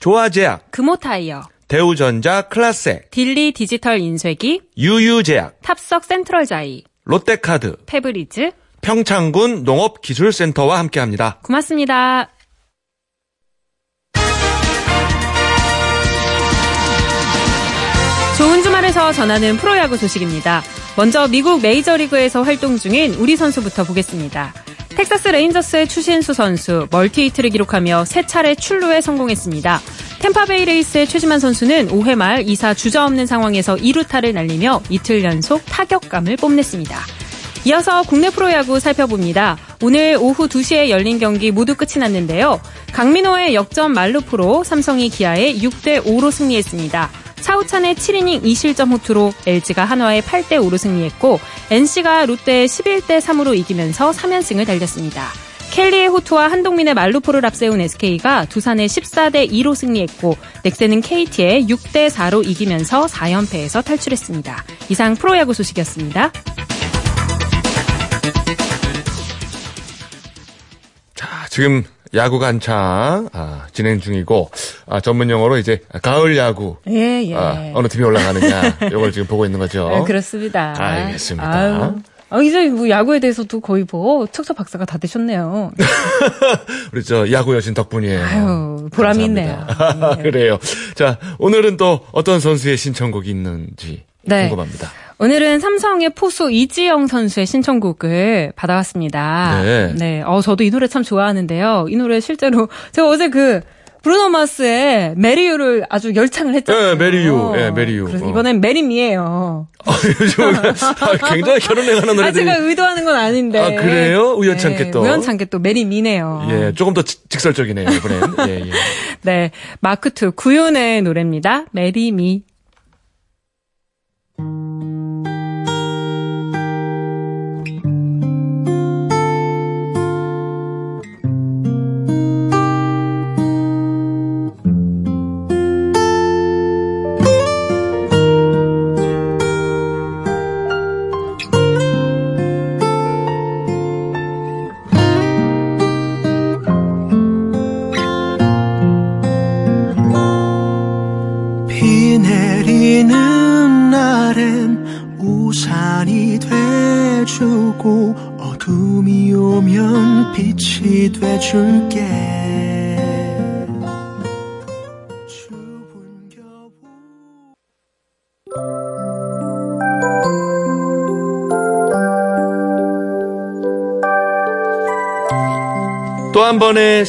조아제약, 금호타이어, 대우전자 클라세, 딜리 디지털 인쇄기, 유유제약, 탑석 센트럴자이, 롯데카드, 페브리즈. 평창군 농업기술센터와 함께합니다. 고맙습니다. 좋은 주말에서 전하는 프로야구 소식입니다. 먼저 미국 메이저리그에서 활동 중인 우리 선수부터 보겠습니다. 텍사스 레인저스의 추신수 선수 멀티 히트를 기록하며 세 차례 출루에 성공했습니다. 템파베이 레이스의 최지만 선수는 5회 말 2사 주자 없는 상황에서 2루타를 날리며 이틀 연속 타격감을 뽐냈습니다. 이어서 국내 프로야구 살펴봅니다. 오늘 오후 2시에 열린 경기 모두 끝이 났는데요. 강민호의 역전 만루포로 삼성이 기아에 6대 5로 승리했습니다. 차우찬의 7이닝 2실점 호투로 LG가 한화에 8대 5로 승리했고 NC가 롯데에 11대 3으로 이기면서 3연승을 달렸습니다. 켈리의 호투와 한동민의 말루포를 앞세운 SK가 두산에 14대 2로 승리했고 넥센은 KT에 6대 4로 이기면서 4연패에서 탈출했습니다. 이상 프로야구 소식이었습니다. 자, 지금 야구가 한창 아, 진행 중이고 아, 전문 용어로 이제 가을 야구 예, 예. 아, 어느 팀이 올라가느냐 이걸 지금 보고 있는 거죠. 네, 그렇습니다. 알겠습니다. 아유. 아, 이제 뭐 야구에 대해서도 거의 뭐 척서 박사가 다 되셨네요. 우리 저 야구 여신 덕분이에요. 아유, 보람이. 있네요. 네. 그래요. 자, 오늘은 또 어떤 선수의 신청곡이 있는지 네. 궁금합니다. 오늘은 삼성의 포수 이지영 선수의 신청곡을 받아왔습니다. 네. 어, 저도 이 노래 참 좋아하는데요. 이 노래 실제로 제가 어제 그 브루노 마스의 Marry You를 아주 열창을 했잖아요. 네, Marry You. 예, Marry You. 그래서 어. 이번엔 Marry Me예요. 아, 요즘 아, 굉장히 결혼에 관한 아, 노래들이 제가 의도하는 건 아닌데. 아, 그래요? 우연찮게 네, 또. 우연찮게 또 Marry Me네요. 예, 조금 더 직- 직설적이네요, 이번엔. 예, 예. 네, 마크툽 구윤회의 노래입니다. Marry Me.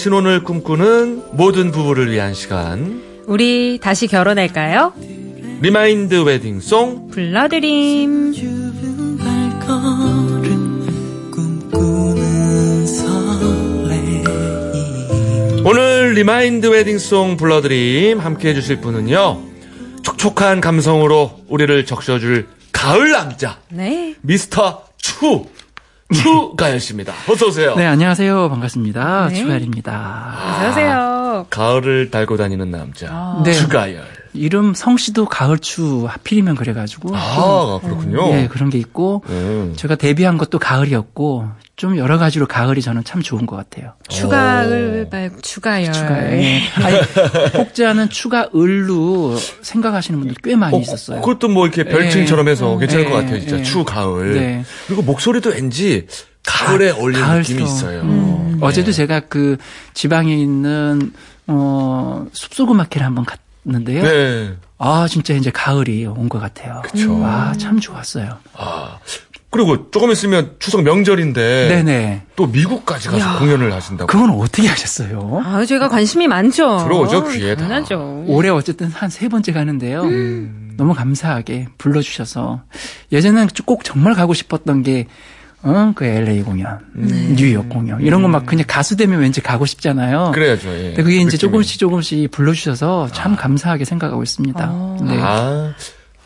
신혼을 꿈꾸는 모든 부부를 위한 시간. 우리 다시 결혼할까요? remind wedding song. 불러드림. 오늘 remind wedding song 불러드림 함께 해주실 분은요. 촉촉한 감성으로 우리를 적셔줄 가을 남자. 네. 미스터 추. 추가연 씨입니다. 어서 오세요. 네, 안녕하세요. 반갑습니다. 네. 추가열입니다. 어서 오세요. 가을을 달고 다니는 남자. 아. 네. 추가열. 이름 성씨도 가을추 하필이면 그래가지고. 아, 그렇군요. 네, 그런 게 있고. 음. 제가 데뷔한 것도 가을이었고, 좀 여러 가지로 가을이 저는 참 좋은 것 같아요. 추가을 말고 추가열. 추가, 예. 아니, 혹자는 추가을로 생각하시는 분들 꽤 많이 어, 있었어요. 그것도 뭐 이렇게 별칭처럼 해서 괜찮을 네, 것 같아요, 진짜. 네. 추, 가을. 네. 그리고 목소리도 왠지 가을에 어울리는 느낌이 가을스러운. 있어요. 음. 네. 어제도 제가 그 지방에 있는, 어, 숲소금 마켓을 한번 갔 는데요. 네. 아, 진짜 이제 가을이 온 것 같아요. 그쵸. 와, 참 좋았어요. 아. 그리고 조금 있으면 추석 명절인데 네네. 또 미국까지 가서 공연을 하신다고. 그건 어떻게 하셨어요? 아, 제가 관심이 많죠. 들어오죠, 귀에 다. 당연하죠. 올해 어쨌든 한 세 번째 가는데요. 음. 너무 감사하게 불러 주셔서 예전에는 꼭 정말 가고 싶었던 게 어, 그 LA 공연, 음. 뉴욕 공연 이런 거 막 그냥 가수 되면 왠지 가고 싶잖아요. 그래야죠. 예. 근데 그게 이제 느낌이. 조금씩 조금씩 불러주셔서 참 감사하게 생각하고 있습니다. 네. 아,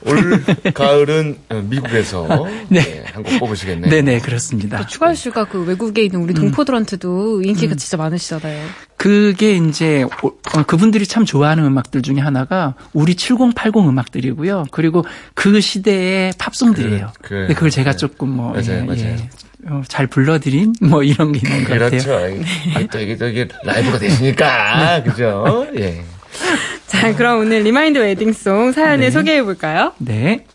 올 가을은 어, 미국에서 네. 네, 한곡 뽑으시겠네요. 네네 그렇습니다. 추가열 씨가 그 외국에 있는 우리 동포들한테도 인기가 진짜 많으시잖아요. 그게 이제 오- 어, 그분들이 참 좋아하는 음악들 중에 하나가 우리 7080 음악들이고요. 그리고 그 시대의 팝송들이에요. 그- 그래요. 근데 그걸 제가 네. 조금 뭐 맞아요, 예, 맞아요. 예, 어, 잘 불러드린 뭐 이런 게 있는 것 그렇죠. 같아요. 아, 또 이게 저기 라이브가 되시니까 그죠? 예. 자, 그럼 오늘 remind wedding song 사연을 소개해 볼까요? 네.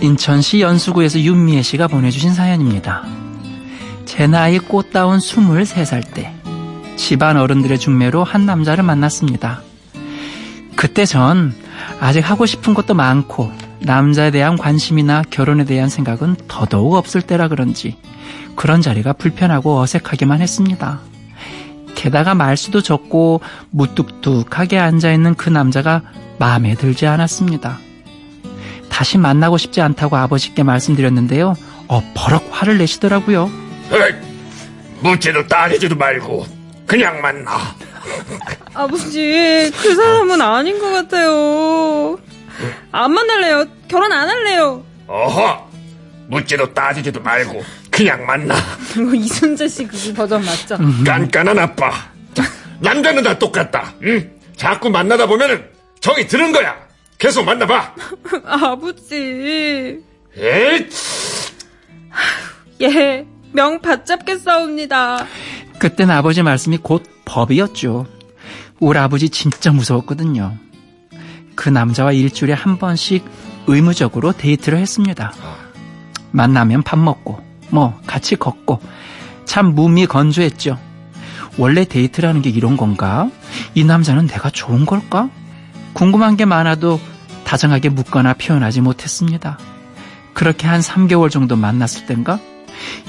인천시 연수구에서 윤미애 씨가 보내주신 사연입니다. 제 나이 꽃다운 23살 때 집안 어른들의 중매로 한 남자를 만났습니다. 그때 전 아직 하고 싶은 것도 많고 남자에 대한 관심이나 결혼에 대한 생각은 더더욱 없을 때라 그런지 그런 자리가 불편하고 어색하기만 했습니다. 게다가 말수도 적고 무뚝뚝하게 앉아있는 그 남자가 마음에 들지 않았습니다. 다시 만나고 싶지 않다고 아버지께 말씀드렸는데요. 어, 버럭 화를 내시더라고요. 묻지도 따지지도 말고 그냥 만나. 아버지, 그 사람은 아닌 것 같아요. 안 만날래요. 결혼 안 할래요. 어허, 묻지도 따지지도 말고 그냥 만나. 이거 이순재 씨 그 버전 맞죠? 깐깐한 아빠. 자, 남자는 다 똑같다. 응? 자꾸 만나다 보면은 정이 드는 거야. 계속 만나봐. 아버지. 에이, 예, 명 바짝게 싸웁니다. 그땐 아버지 말씀이 곧 법이었죠. 우리 아버지 진짜 무서웠거든요. 그 남자와 일주일에 한 번씩 의무적으로 데이트를 했습니다. 만나면 밥 먹고, 뭐, 같이 걷고, 참 무미건조했죠. 원래 데이트라는 게 이런 건가? 이 남자는 내가 좋은 걸까? 궁금한 게 많아도 다정하게 묻거나 표현하지 못했습니다. 그렇게 한 3개월 정도 만났을 땐가?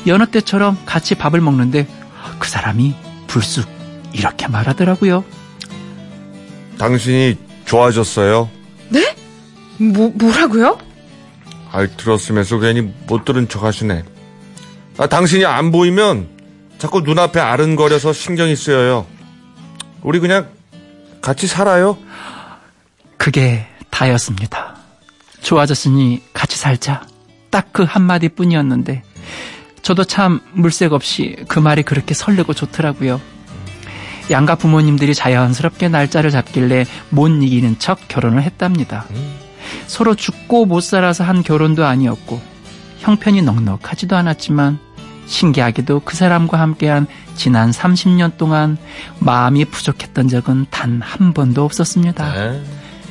여느 때처럼 같이 밥을 먹는데 그 사람이 불쑥 이렇게 말하더라고요. 당신이 좋아졌어요? 뭐, 뭐라고요? 아, 들었으면서 괜히 못 들은 척 하시네. 아, 당신이 안 보이면 자꾸 눈앞에 아른거려서 신경이 쓰여요. 우리 그냥 같이 살아요? 그게 다였습니다. 좋아졌으니 같이 살자. 딱 그 한마디 뿐이었는데 저도 참 물색 없이 그 말이 그렇게 설레고 좋더라고요. 양가 부모님들이 자연스럽게 날짜를 잡길래 못 이기는 척 결혼을 했답니다. 서로 죽고 못 살아서 한 결혼도 아니었고 형편이 넉넉하지도 않았지만 신기하게도 그 사람과 함께한 지난 30년 동안 마음이 부족했던 적은 단 한 번도 없었습니다. 네.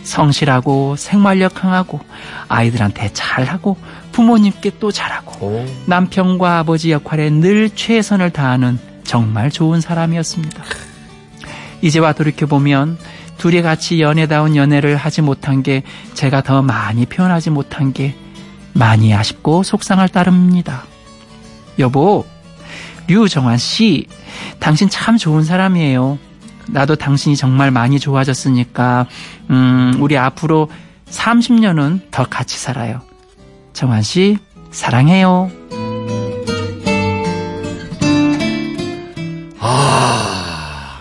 성실하고 생활력 강하고 아이들한테 잘하고 부모님께 또 잘하고 오. 남편과 아버지 역할에 늘 최선을 다하는 정말 좋은 사람이었습니다. 이제와 돌이켜보면 둘이 같이 연애다운 연애를 하지 못한 게 제가 더 많이 표현하지 못한 게 많이 아쉽고 속상할 따름입니다. 여보, 류정환 씨, 당신 참 좋은 사람이에요. 나도 당신이 정말 많이 좋아졌으니까, 음, 우리 앞으로 30년은 더 같이 살아요. 정환 씨, 사랑해요.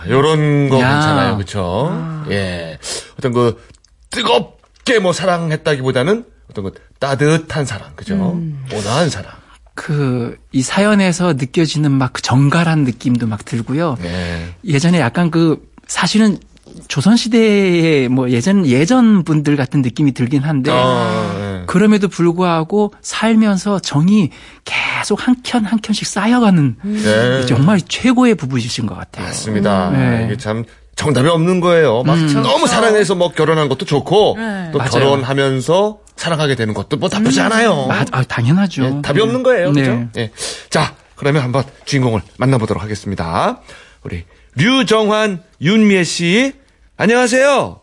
요런 거 야. 괜찮아요. 그쵸? 예. 어떤 그, 뜨겁게 뭐 사랑했다기보다는 어떤 그 따뜻한 사랑. 그죠? 온화한 사랑. 그, 이 사연에서 느껴지는 막그 정갈한 느낌도 막 들고요. 예. 예전에 약간 그, 사실은 조선시대의 뭐 예전, 예전 분들 같은 느낌이 들긴 한데, 어, 예. 그럼에도 불구하고 살면서 정이 계속 한 켠 한 켠씩 쌓여가는 네. 정말 최고의 부부이신 것 같아요. 맞습니다. 네. 이게 참 정답이 없는 거예요. 막 너무 사랑해서 뭐 결혼한 것도 좋고 네. 또 맞아요. 결혼하면서 사랑하게 되는 것도 뭐 나쁘지 않아요. 아, 아, 당연하죠. 예, 답이 없는 거예요. 네. 그죠? 예. 자, 그러면 한번 주인공을 만나보도록 하겠습니다. 우리 류정환, 윤미애 씨. 안녕하세요.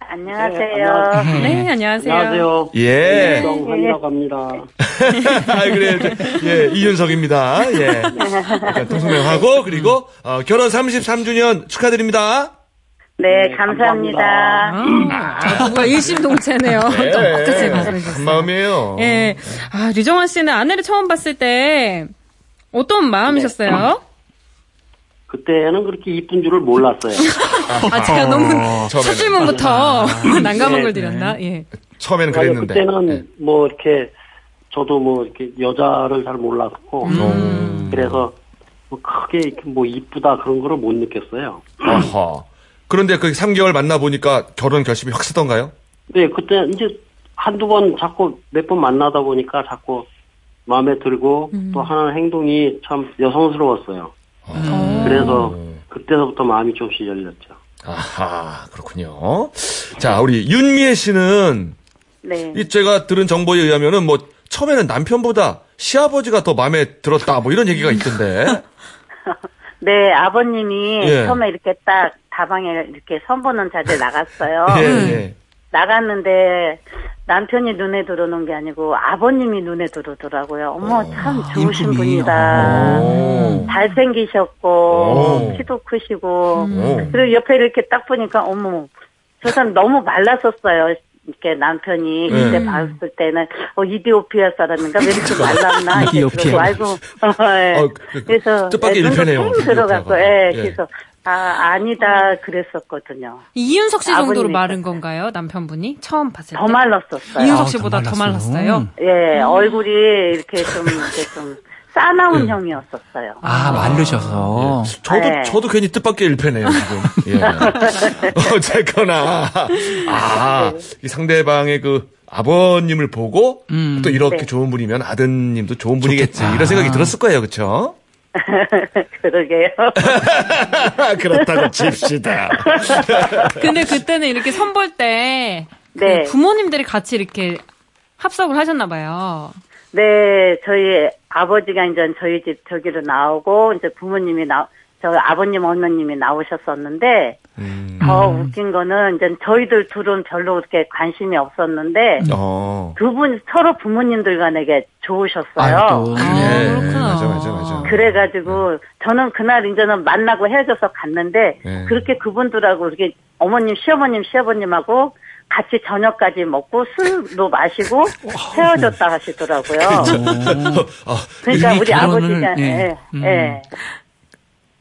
안녕하세요. 네, 안녕하세요. 안녕하세요. 예. 정환이라고 합니다. 아, 그래요. 예, 이윤석입니다. 예. 일단 통성명하고, 그리고, 어, 결혼 33주년 축하드립니다. 네, 네, 감사합니다. 아, 뭐가 일심동체네요. 또 똑같이 말씀해 주셨어요. 한 마음이에요. 예. 아, 류정환 씨는 아내를 처음 봤을 때 어떤 마음이셨어요? 그때는 그렇게 이쁜 줄을 몰랐어요. 아, 제가 너무 첫. 질문부터 난감한 네, 걸 드렸나? 예. 처음에는 그랬는데. 그때는 네. 뭐 이렇게 저도 뭐 이렇게 여자를 잘 몰랐고 음. 그래서 뭐 크게 이렇게 뭐 이쁘다 그런 거를 못 느꼈어요. 아하. 그런데 그 3개월 만나 보니까 결혼 결심이 확 서던가요? 네, 그때 이제 한두 번 자꾸 몇 번 만나다 보니까 자꾸 마음에 들고 또 하는 행동이 참 여성스러웠어요. 그래서 그때서부터 마음이 조금씩 열렸죠. 아하, 그렇군요. 자, 우리 윤미애 씨는 네. 이 제가 들은 정보에 의하면은 뭐 처음에는 남편보다 시아버지가 더 마음에 들었다 뭐 이런 얘기가 있던데. 네, 아버님이 예. 처음에 이렇게 딱 다방에 이렇게 선보는 자리에 나갔어요. 예, 예. 나갔는데 남편이 눈에 들어오는 게 아니고 아버님이 눈에 들어오더라고요. 어머, 참 좋으신 인품이. 분이다. 오. 잘생기셨고, 오. 키도 크시고, 오. 그리고 옆에 이렇게 딱 보니까, 어머, 저 사람 너무 말랐었어요. 이렇게 남편이 네. 그때 봤을 때는 어 이디오피아 사람인가 왜 이렇게 말랐나 이렇게 이디오피아. 알고 예. 어, 그- 그래서 뜻밖의 눈도 일편해요, 팽 들어갔고 예. 예. 그래서 아 아니다 그랬었거든요. 이윤석 씨 정도로 아버님이 마른 건가요? 남편분이 처음 봤을 때? 더 말랐었어요. 이윤석 아, 씨보다 더더 말랐어요. 말랐어요? 예 얼굴이 이렇게 좀 이렇게 좀 싸나운 예. 형이었었어요. 아, 마르셔서. 저도 네. 저도 괜히 뜻밖의 일패네요 지금. 예. 어쨌거나 아, 이 상대방의 그 아버님을 보고 음. 또 이렇게 네. 좋은 분이면 아드님도 좋은 분이겠지 좋겠다. 이런 생각이 들었을 거예요, 그렇죠? 그러게요. 그렇다고 칩시다. 근데 그때는 이렇게 선볼 때 네. 그 부모님들이 같이 이렇게 합석을 하셨나 봐요. 네, 저희 아버지가 이제 저희 집 저기로 나오고 이제 부모님이 나, 저 아버님 어머님이 나오셨었는데 음. 더 웃긴 거는 이제 저희들 둘은 별로 그렇게 관심이 없었는데 어. 두분 서로 부모님들 간에게 좋으셨어요. 아, 또. 예, 그렇구나. 맞아, 맞아, 맞아. 그래가지고 저는 그날 이제는 만나고 헤어져서 갔는데 네. 그렇게 그분들하고 이렇게 어머님, 시어머님, 시아버님하고 같이 저녁까지 먹고 술도 마시고 헤어졌다 하시더라고요. 어, 그러니까 이미 우리 결혼을, 아버지가 예. 예, 음. 예.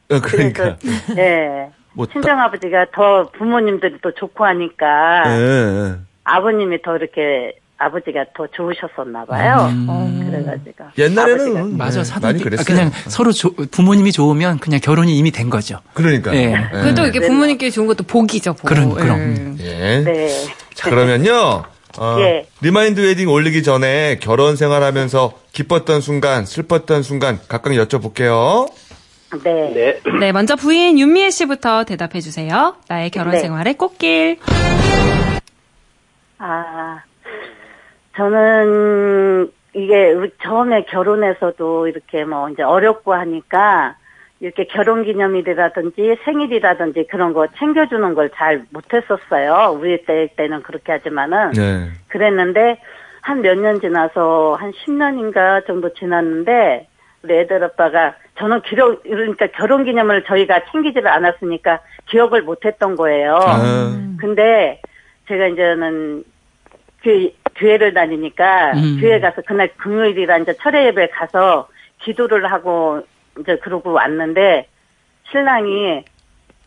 어, 그러니까. 예. 뭐 친정 아버지가 더 부모님들이 또 좋고 하니까 예, 예. 아버님이 더 이렇게 아버지가 더 좋으셨었나 봐요. 음. 그래가지고 옛날에는 아버지가- 맞아, 네, 사돈 많이 그랬어요. 그냥 서로 조- 부모님이 좋으면 그냥 결혼이 이미 된 거죠. 그러니까. 예. 그래도 이게 부모님께 좋은 것도 복이죠, 복. 그럼, 그럼. 예. 예. 네. 자, 그러면요. 어, 예. remind wedding 올리기 전에 결혼 생활하면서 기뻤던 순간, 슬펐던 순간 각각 여쭤볼게요. 네. 네. 네, 먼저 부인 윤미애 씨부터 대답해 주세요. 나의 결혼 네. 생활의 꽃길. 아, 저는 이게 처음에 결혼해서도 이렇게 뭐 이제 어렵고 하니까 이렇게 결혼 기념일이라든지 생일이라든지 그런 거 챙겨주는 걸 잘 못했었어요. 우리 때 때는 그렇게 하지만은 네. 그랬는데 한 몇 년 지나서 한 10년인가 정도 지났는데 우리 애들 아빠가 저는 기록 그러니까 결혼 기념을 저희가 챙기지를 않았으니까 기억을 못했던 거예요. 아, 근데 제가 이제는 그 교회를 다니니까 음. 교회 가서 그날 금요일이라 이제 철회 예배 가서 기도를 하고 이제 그러고 왔는데 신랑이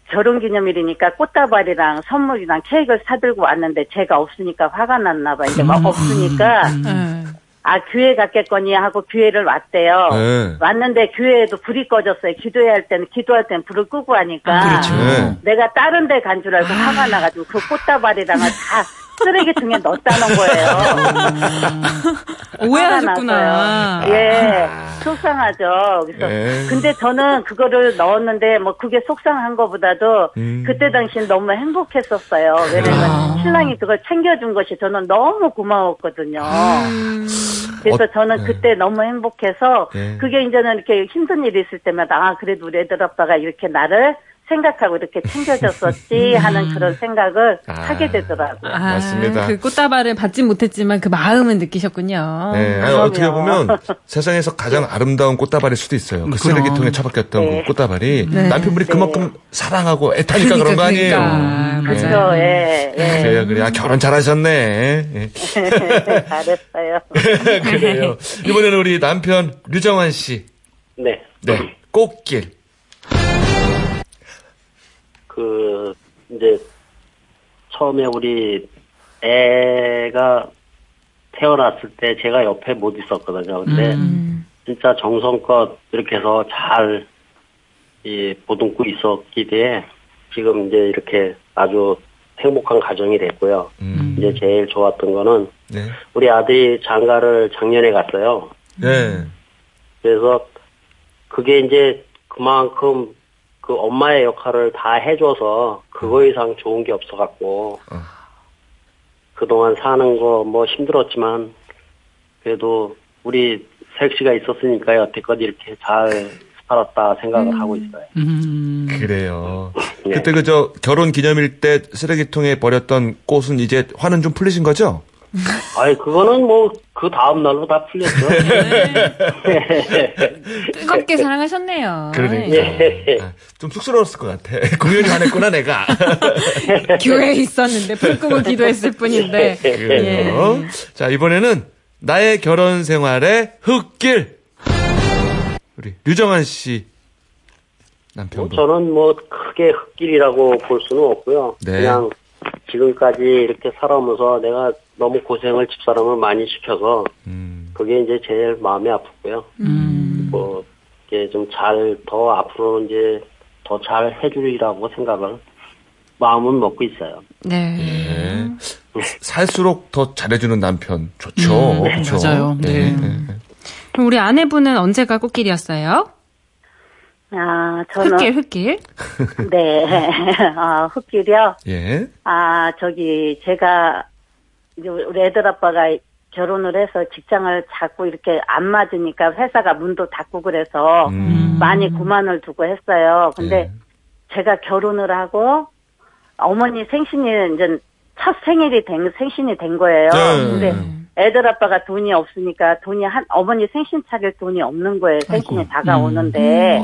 결혼 기념일이니까 꽃다발이랑 선물이랑 케이크를 사들고 왔는데 제가 없으니까 화가 났나 봐. 이제 막 없으니까 예. 아 교회 갔겠거니 하고 교회를 왔대요. 네. 왔는데 교회에도 불이 꺼졌어요. 기도해야 할 때는 기도할 때는 불을 끄고 하니까 그렇죠. 네. 내가 다른 데 간 줄 알고 화가 나가지고 그 꽃다발이랑을 다 쓰레기통에 넣었다 놓은 거예요. 오해하셨구나. 화가 나서요. 예, 속상하죠. 그래서 예. 근데 저는 그거를 넣었는데 뭐 그게 속상한 거보다도 음. 그때 당시엔 너무 행복했었어요. 왜냐면 신랑이 그걸 챙겨준 것이 저는 너무 고마웠거든요. 그래서 어, 저는 네. 그때 너무 행복해서 네. 그게 이제는 이렇게 힘든 일이 있을 때마다 아 그래도 우리 애들 아빠가 이렇게 나를 생각하고 이렇게 챙겨줬었지 하는 그런 생각을 아. 하게 되더라고요. 아, 맞습니다. 그 꽃다발을 받진 못했지만 그 마음은 느끼셨군요. 네, 아니. 어떻게 보면 세상에서 가장 아름다운 꽃다발일 수도 있어요. 그 그럼. 쓰레기통에 처박혔던 네. 그 꽃다발이 네. 남편분이 그만큼 사랑하고 애타니까 그런 거 아니에요. 그러니까. 그렇죠. 예, 예. 그래요, 그래요. 아, 결혼 잘하셨네. 예. 잘했어요. 그래요. 이번에는 우리 남편 류정환 씨. 네. 네, 꽃길. 그 이제 처음에 우리 애가 태어났을 때 제가 옆에 못 있었거든요. 근데 음. 진짜 정성껏 이렇게 해서 잘 이, 보듬고 있었기에 지금 이제 이렇게 아주 행복한 가정이 됐고요. 음, 이제 제일 좋았던 거는 네. 우리 아들이 장가를 작년에 갔어요. 네. 그래서 그게 이제 그만큼 그 엄마의 역할을 다 해줘서 그거 이상 좋은 게 없어갖고 어. 그동안 사는 거 뭐 힘들었지만 그래도 우리 색씨가 있었으니까 여태껏 이렇게 잘 살았다 생각을 하고 있어요. 음. 그래요. 네. 그때 그 저 결혼 기념일 때 쓰레기통에 버렸던 꽃은 이제 화는 좀 풀리신 거죠? 아이 그거는 뭐 그 다음 날로 다 풀렸죠. 뜨겁게 사랑하셨네요. 그러니까. 예. 아, 좀 쑥스러웠을 것 같아. 공연이 화냈구나, 내가. 교회에 있었는데 불 끄고 기도했을 뿐인데. 그래요. 자, 이번에는 나의 결혼 생활의 흙길. 우리 류정환 씨뭐 남편분. 저는 뭐 크게 흙길이라고 볼 수는 없고요. 네. 그냥 지금까지 이렇게 살아오면서 내가 너무 고생을 집사람을 많이 시켜서 음, 그게 이제 제일 마음이 아프고요. 음. 뭐 이게 좀 잘 더 앞으로는 이제 더 잘 해주리라고 생각을 마음은 먹고 있어요. 네. 네. 살수록 더 잘해주는 남편 좋죠. 음, 그렇죠? 맞아요. 네. 그럼 우리 아내분은 언제가 꽃길이었어요? 아, 저는 흙길, 흙길. 네. 아, 흙길이요. 예. 아, 저기 제가 이제 우리 애들 아빠가 결혼을 해서 직장을 자꾸 이렇게 안 맞으니까 회사가 문도 닫고 그래서 음. 많이 고만을 두고 했어요. 근데 예. 제가 결혼을 하고 어머니 생신이 이제 첫 생일이 된 생신이 된 거예요. 네. 근데 애들 아빠가 돈이 없으니까 돈이 한 어머니 생신 차릴 돈이 없는 거예요. 생신이 다가오는데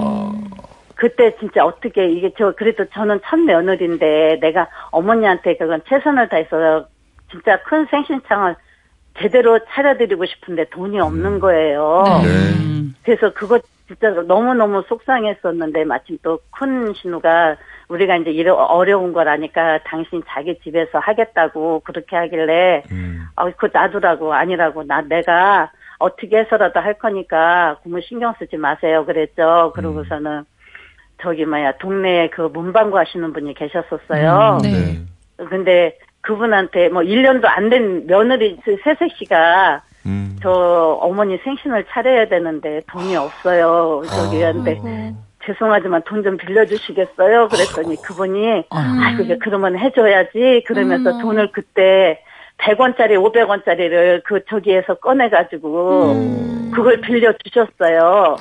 그때 진짜 어떻게 이게 저 그래도 저는 첫 며느리인데 내가 어머니한테 그건 최선을 다해서 진짜 큰 생신창을 제대로 차려드리고 싶은데 돈이 없는 거예요. 네. 그래서 그거 진짜 너무너무 속상했었는데 마침 또 큰 신우가 우리가 이제 이런 어려운 거라니까 당신 자기 집에서 하겠다고 그렇게 하길래 음. 아, 그거 놔두라고 아니라고 나 내가 어떻게 해서라도 할 거니까 고모 신경 쓰지 마세요 그랬죠. 그러고서는 저기 뭐야 동네에 그 문방구 하시는 분이 계셨었어요. 네. 네. 근데 그분한테 뭐 1년도 안 된 며느리 세색 씨가 음. 저 어머니 생신을 차려야 되는데 돈이 없어요. 저기한테 죄송하지만 돈 좀 빌려주시겠어요? 그랬더니 그분이 아이고 이제 그러면 해줘야지 그러면서 돈을 그때 100원짜리 500원짜리를 그 저기에서 꺼내가지고 그걸 빌려주셨어요.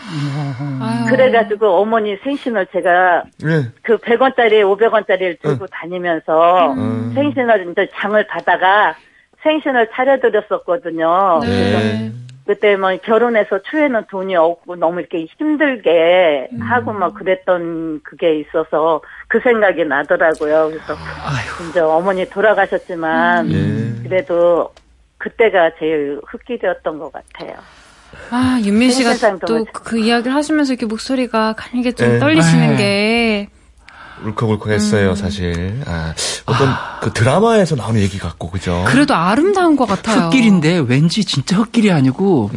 아유. 그래가지고 어머니 생신을 제가 네. 그 100원짜리 500원짜리를 들고 다니면서 음. 생신을 이제 장을 받다가 생신을 차려드렸었거든요. 그래서 네. 그때 뭐 결혼해서 초에는 돈이 없고 너무 이렇게 힘들게 하고 막 그랬던 그게 있어서 그 생각이 나더라고요. 그래서 이제 어머니 돌아가셨지만 예. 그래도 그때가 제일 흙길이었던 것 같아요. 아, 윤민 씨가 생생상 또 너무 그 이야기를 하시면서 이렇게 목소리가 가늘게 좀 네. 떨리시는 네. 게. 울컥울컥했어요, 음. 사실. 아, 어떤 그 드라마에서 나오는 얘기 같고, 그죠? 그래도 아름다운 것 같아요. 흙길인데 왠지 진짜 흙길이 아니고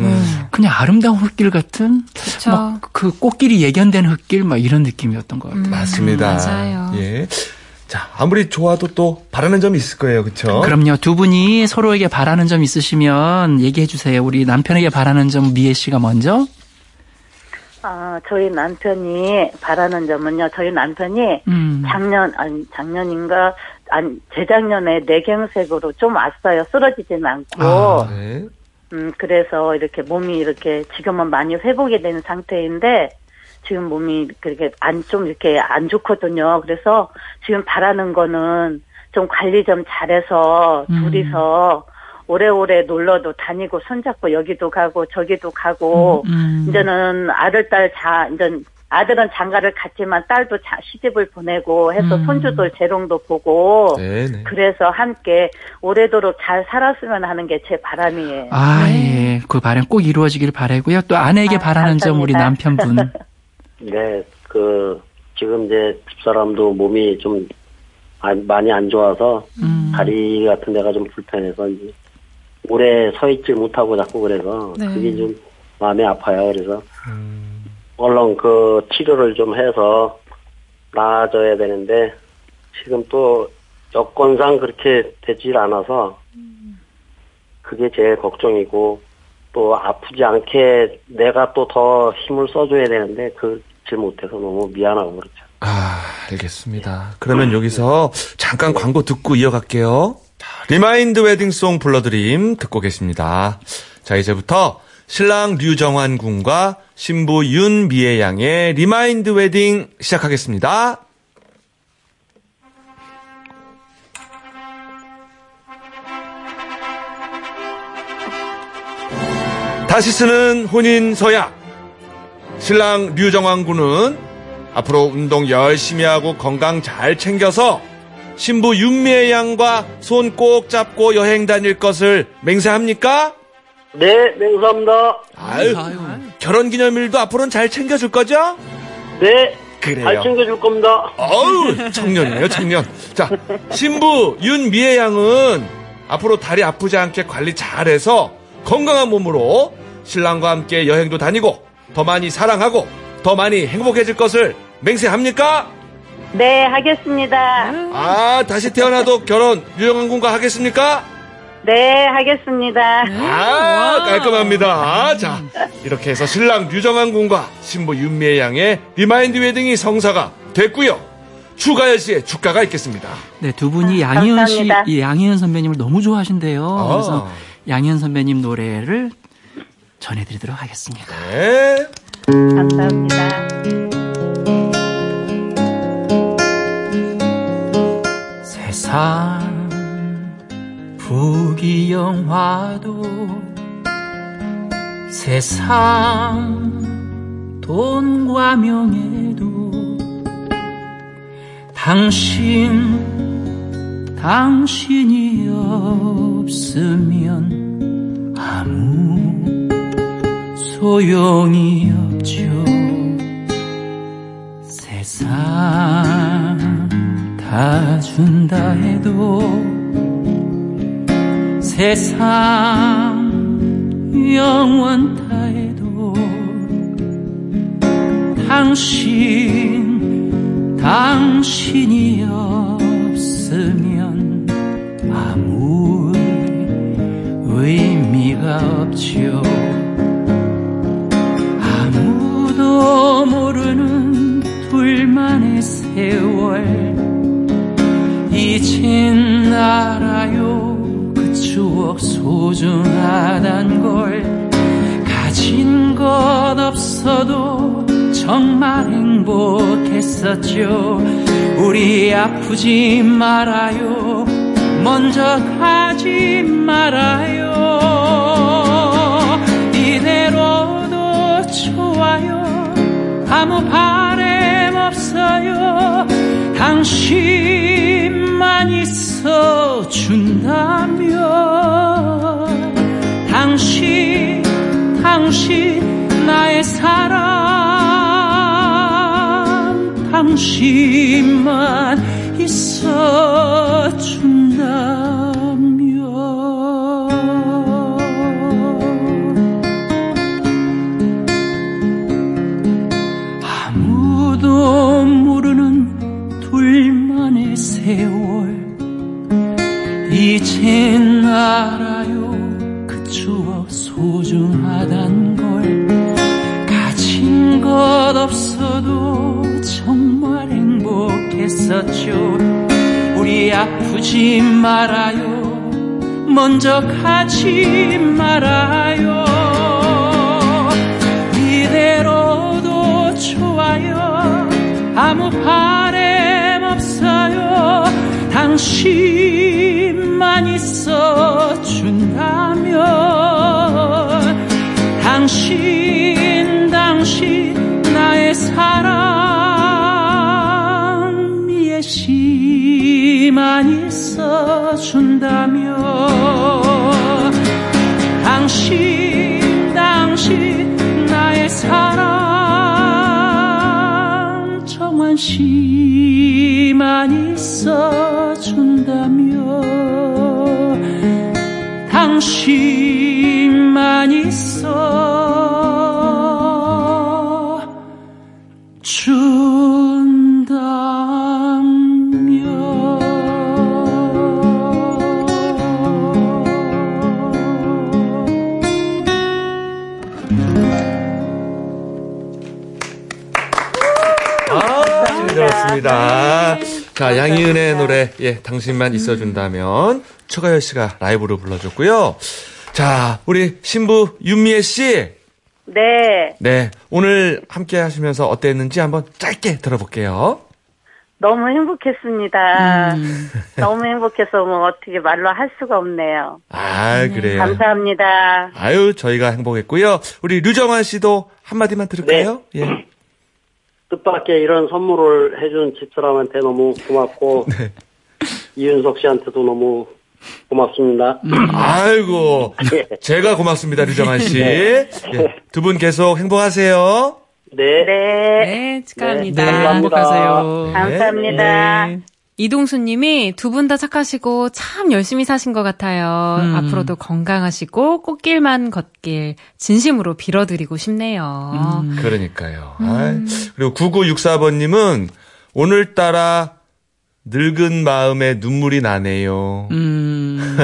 그냥 아름다운 흙길 같은. 막 그 꽃길이 예견된 흙길 막 이런 느낌이었던 것 같아요. 맞습니다. 맞아요. 예. 자, 아무리 좋아도 또 바라는 점이 있을 거예요, 그쵸? 그럼요. 두 분이 서로에게 바라는 점 있으시면 얘기해 주세요. 우리 남편에게 바라는 점 미애 씨가 먼저. 아, 저희 남편이 바라는 점은요, 저희 남편이 음. 작년, 아니, 작년인가, 아니, 재작년에 뇌경색으로 좀 왔어요. 쓰러지진 않고. 아. 네. 음, 그래서 이렇게 몸이 이렇게 지금은 많이 회복이 된 상태인데, 지금 몸이 그렇게 안 좀 이렇게 안 좋거든요. 그래서 지금 바라는 거는 좀 관리 좀 잘해서 음. 둘이서 오래오래 놀러도 다니고 손잡고 여기도 가고 저기도 가고 음. 이제는 아들 딸 자 이제 아들은 장가를 갔지만 딸도 자, 시집을 보내고 해서 음. 손주들 재롱도 보고 네네. 그래서 함께 오래도록 잘 살았으면 하는 게 제 바람이에요. 아, 예. 그 바람 꼭 이루어지길 바라고요. 또 아내에게 아, 바라는 점 우리 감사합니다. 남편분. 네, 그 지금 이제 집사람도 몸이 좀 안- 많이 안 좋아서 음. 다리 같은 데가 좀 불편해서 이제 오래 서 있질 못하고 자꾸 그래서 네. 그게 좀 마음이 아파요. 그래서 얼른 그 치료를 좀 해서 나아져야 되는데 지금 또 여건상 그렇게 되질 않아서 그게 제일 걱정이고 또 아프지 않게 내가 또 더 힘을 써줘야 되는데 그질 못해서 너무 미안하고 그렇죠. 아, 알겠습니다. 그러면 여기서 잠깐 광고 듣고 이어갈게요. 자, remind wedding song 불러드림 듣고 계십니다. 자, 이제부터 신랑 류정환 군과 신부 윤미애 양의 remind wedding 시작하겠습니다. 다시 쓰는 혼인 서약. 신랑 류정환 군은 앞으로 운동 열심히 하고 건강 잘 챙겨서 신부 윤미애 양과 손 꼭 잡고 여행 다닐 것을 맹세합니까? 네, 맹수합니다. 아유, 결혼 기념일도 앞으로는 잘 챙겨줄 거죠? 네, 그래요. 잘 챙겨줄 겁니다. 어우, 청년이에요, 청년. 자, 신부 윤미애 양은 앞으로 다리 아프지 않게 관리 잘해서 건강한 몸으로 신랑과 함께 여행도 다니고 더 많이 사랑하고 더 많이 행복해질 것을 맹세합니까? 네, 하겠습니다. 아, 다시 태어나도 결혼 류정환 군과 하겠습니까? 네, 하겠습니다. 아, 깔끔합니다. 자, 이렇게 해서 신랑 류정환 군과 신부 윤미애 양의 remind wedding이 성사가 됐고요. 추가열 씨의 축가가 있겠습니다. 네, 두 분이 양희은 씨, 감사합니다. 이 양희은 선배님을 너무 좋아하신대요. 아. 그래서 양희은 선배님 노래를 전해드리도록 하겠습니다. 네. 감사합니다. 세상 부귀 영화도 세상 돈과 명예도 당신 당신이 없으면 아무 소용이 없죠. 세상 다 준다 해도 세상 영원 다 해도 당신 당신이 없으면 아무 의미가 없죠 아무도 모르는 둘만의 세월 이젠 알아요. 그 추억 소중하단 걸 가진 것 없어도 정말 행복했었죠. 우리 아프지 말아요. 먼저 가지 말아요. 이대로도 좋아요. 아무 바램 없어요. 있어 준다면 당신 당신 나의 사랑 당신만 있어 아프지 말아요. 먼저 가지 말아요. 이대로도 좋아 아무 바램 없어요. 당신만 있어 준다면 당신 당신 나의 사랑 예시만 있어 준다면 당신 당신 나의 사랑. 정한 씨만 있어 준다면 당신만 있어. 준 자, 양희은의 노래, 예, 당신만 있어준다면, 최가열 씨가 라이브로 불러줬고요. 자, 우리 신부 윤미애 씨. 네. 네, 오늘 함께 하시면서 어땠는지 한번 짧게 들어볼게요. 너무 행복했습니다. 너무 행복해서 뭐 어떻게 말로 할 수가 없네요. 아, 그래요. 감사합니다. 아유, 저희가 행복했고요. 우리 류정환 씨도 한마디만 들을까요? 예. 뜻밖의 이런 선물을 해준 집사람한테 너무 고맙고 네. 이윤석 씨한테도 너무 고맙습니다. 아이고, 예. 제가 고맙습니다, 류정환 씨. 예, 두분 계속 행복하세요. 네. 네. 네, 축하합니다. 네, 감사합니다. 행복하세요. 감사합니다. 네. 이동수님이 두 분 다 착하시고 참 열심히 사신 것 같아요. 음. 앞으로도 건강하시고 꽃길만 걷길 진심으로 빌어드리고 싶네요. 음. 그러니까요. 아이, 그리고 9964번님은 오늘따라 늙은 마음에 눈물이 나네요. 음,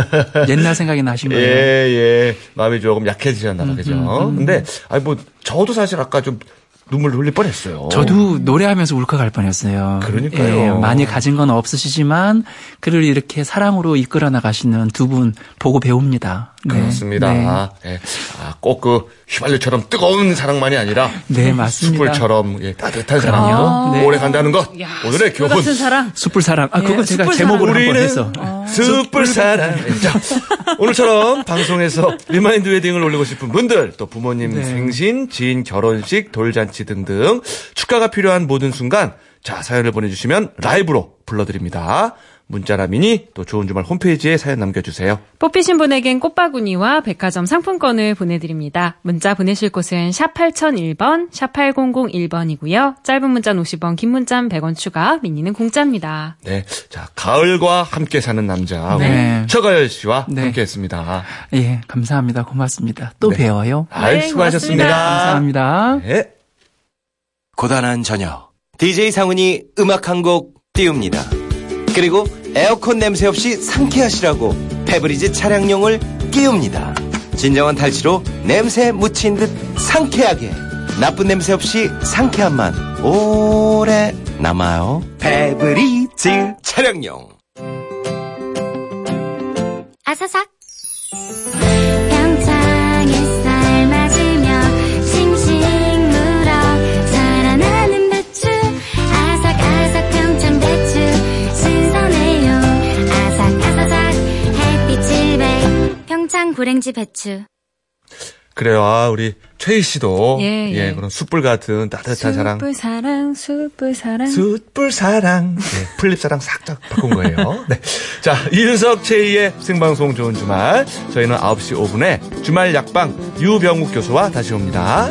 옛날 생각이 나신 예, 거예요. 예. 마음이 조금 약해지셨나 봐, 그죠? 음, 음. 근데, 아니, 뭐, 저도 사실 아까 좀 눈물 흘릴 뻔했어요. 저도 노래하면서 울컥할 뻔했어요. 그러니까요. 예, 많이 가진 건 없으시지만 그를 이렇게 사랑으로 이끌어 나가시는 두 분 보고 배웁니다. 네. 그렇습니다. 네, 예. 아, 꼭 그 휘발유처럼 뜨거운 사랑만이 아니라 네, 맞습니다. 숯불처럼 예, 따뜻한 그럼요. 사랑이 네. 오래 간다는 것. 야, 오늘의 숯불 교훈. 같은 사랑. 숯불 사랑. 아, 그거 예, 제가 제목으로. 한번 해서. 숯불 사랑. 자, 오늘처럼 방송에서 remind wedding을 올리고 싶은 분들, 또 부모님 네. 생신, 지인 결혼식, 돌잔치 등등 축가가 필요한 모든 순간, 자, 사연을 보내주시면 라이브로 불러드립니다. 문자나 미니, 또 좋은 주말 홈페이지에 사연 남겨주세요. 뽑히신 분에겐 꽃바구니와 백화점 상품권을 보내드립니다. 문자 보내실 곳은 샵 8001번, 샵 8001번이고요. 짧은 문자는 50원, 긴 문자는 100원 추가, 미니는 공짜입니다. 네. 자, 가을과 함께 사는 남자. 네. 처가열 씨와 네. 함께 했습니다. 예, 감사합니다. 고맙습니다. 또 네. 배워요. 아이, 네, 수고하셨습니다. 감사합니다. 네. 고단한 저녁 DJ 상훈이 음악 한 곡 띄웁니다. 그리고 에어컨 냄새 없이 상쾌하시라고 페브리즈 차량용을 끼웁니다. 진정한 탈취로 냄새 묻힌 듯 상쾌하게 나쁜 냄새 없이 상쾌한 맛 오래 남아요. 페브리즈 차량용 아사삭 배 평창 고랭지 배추 그래요. 아, 우리 최희 씨도 예, 예. 그런 숯불 같은 따뜻한 사랑. 숯불 사랑, 숯불 사랑. 숯불 사랑. 네, 풀잎 사랑 싹 바꾼 거예요. 네. 자, 이윤석 최희의 생방송 좋은 주말. 저희는 9시 5분에 주말 약방 유병욱 교수와 다시 옵니다.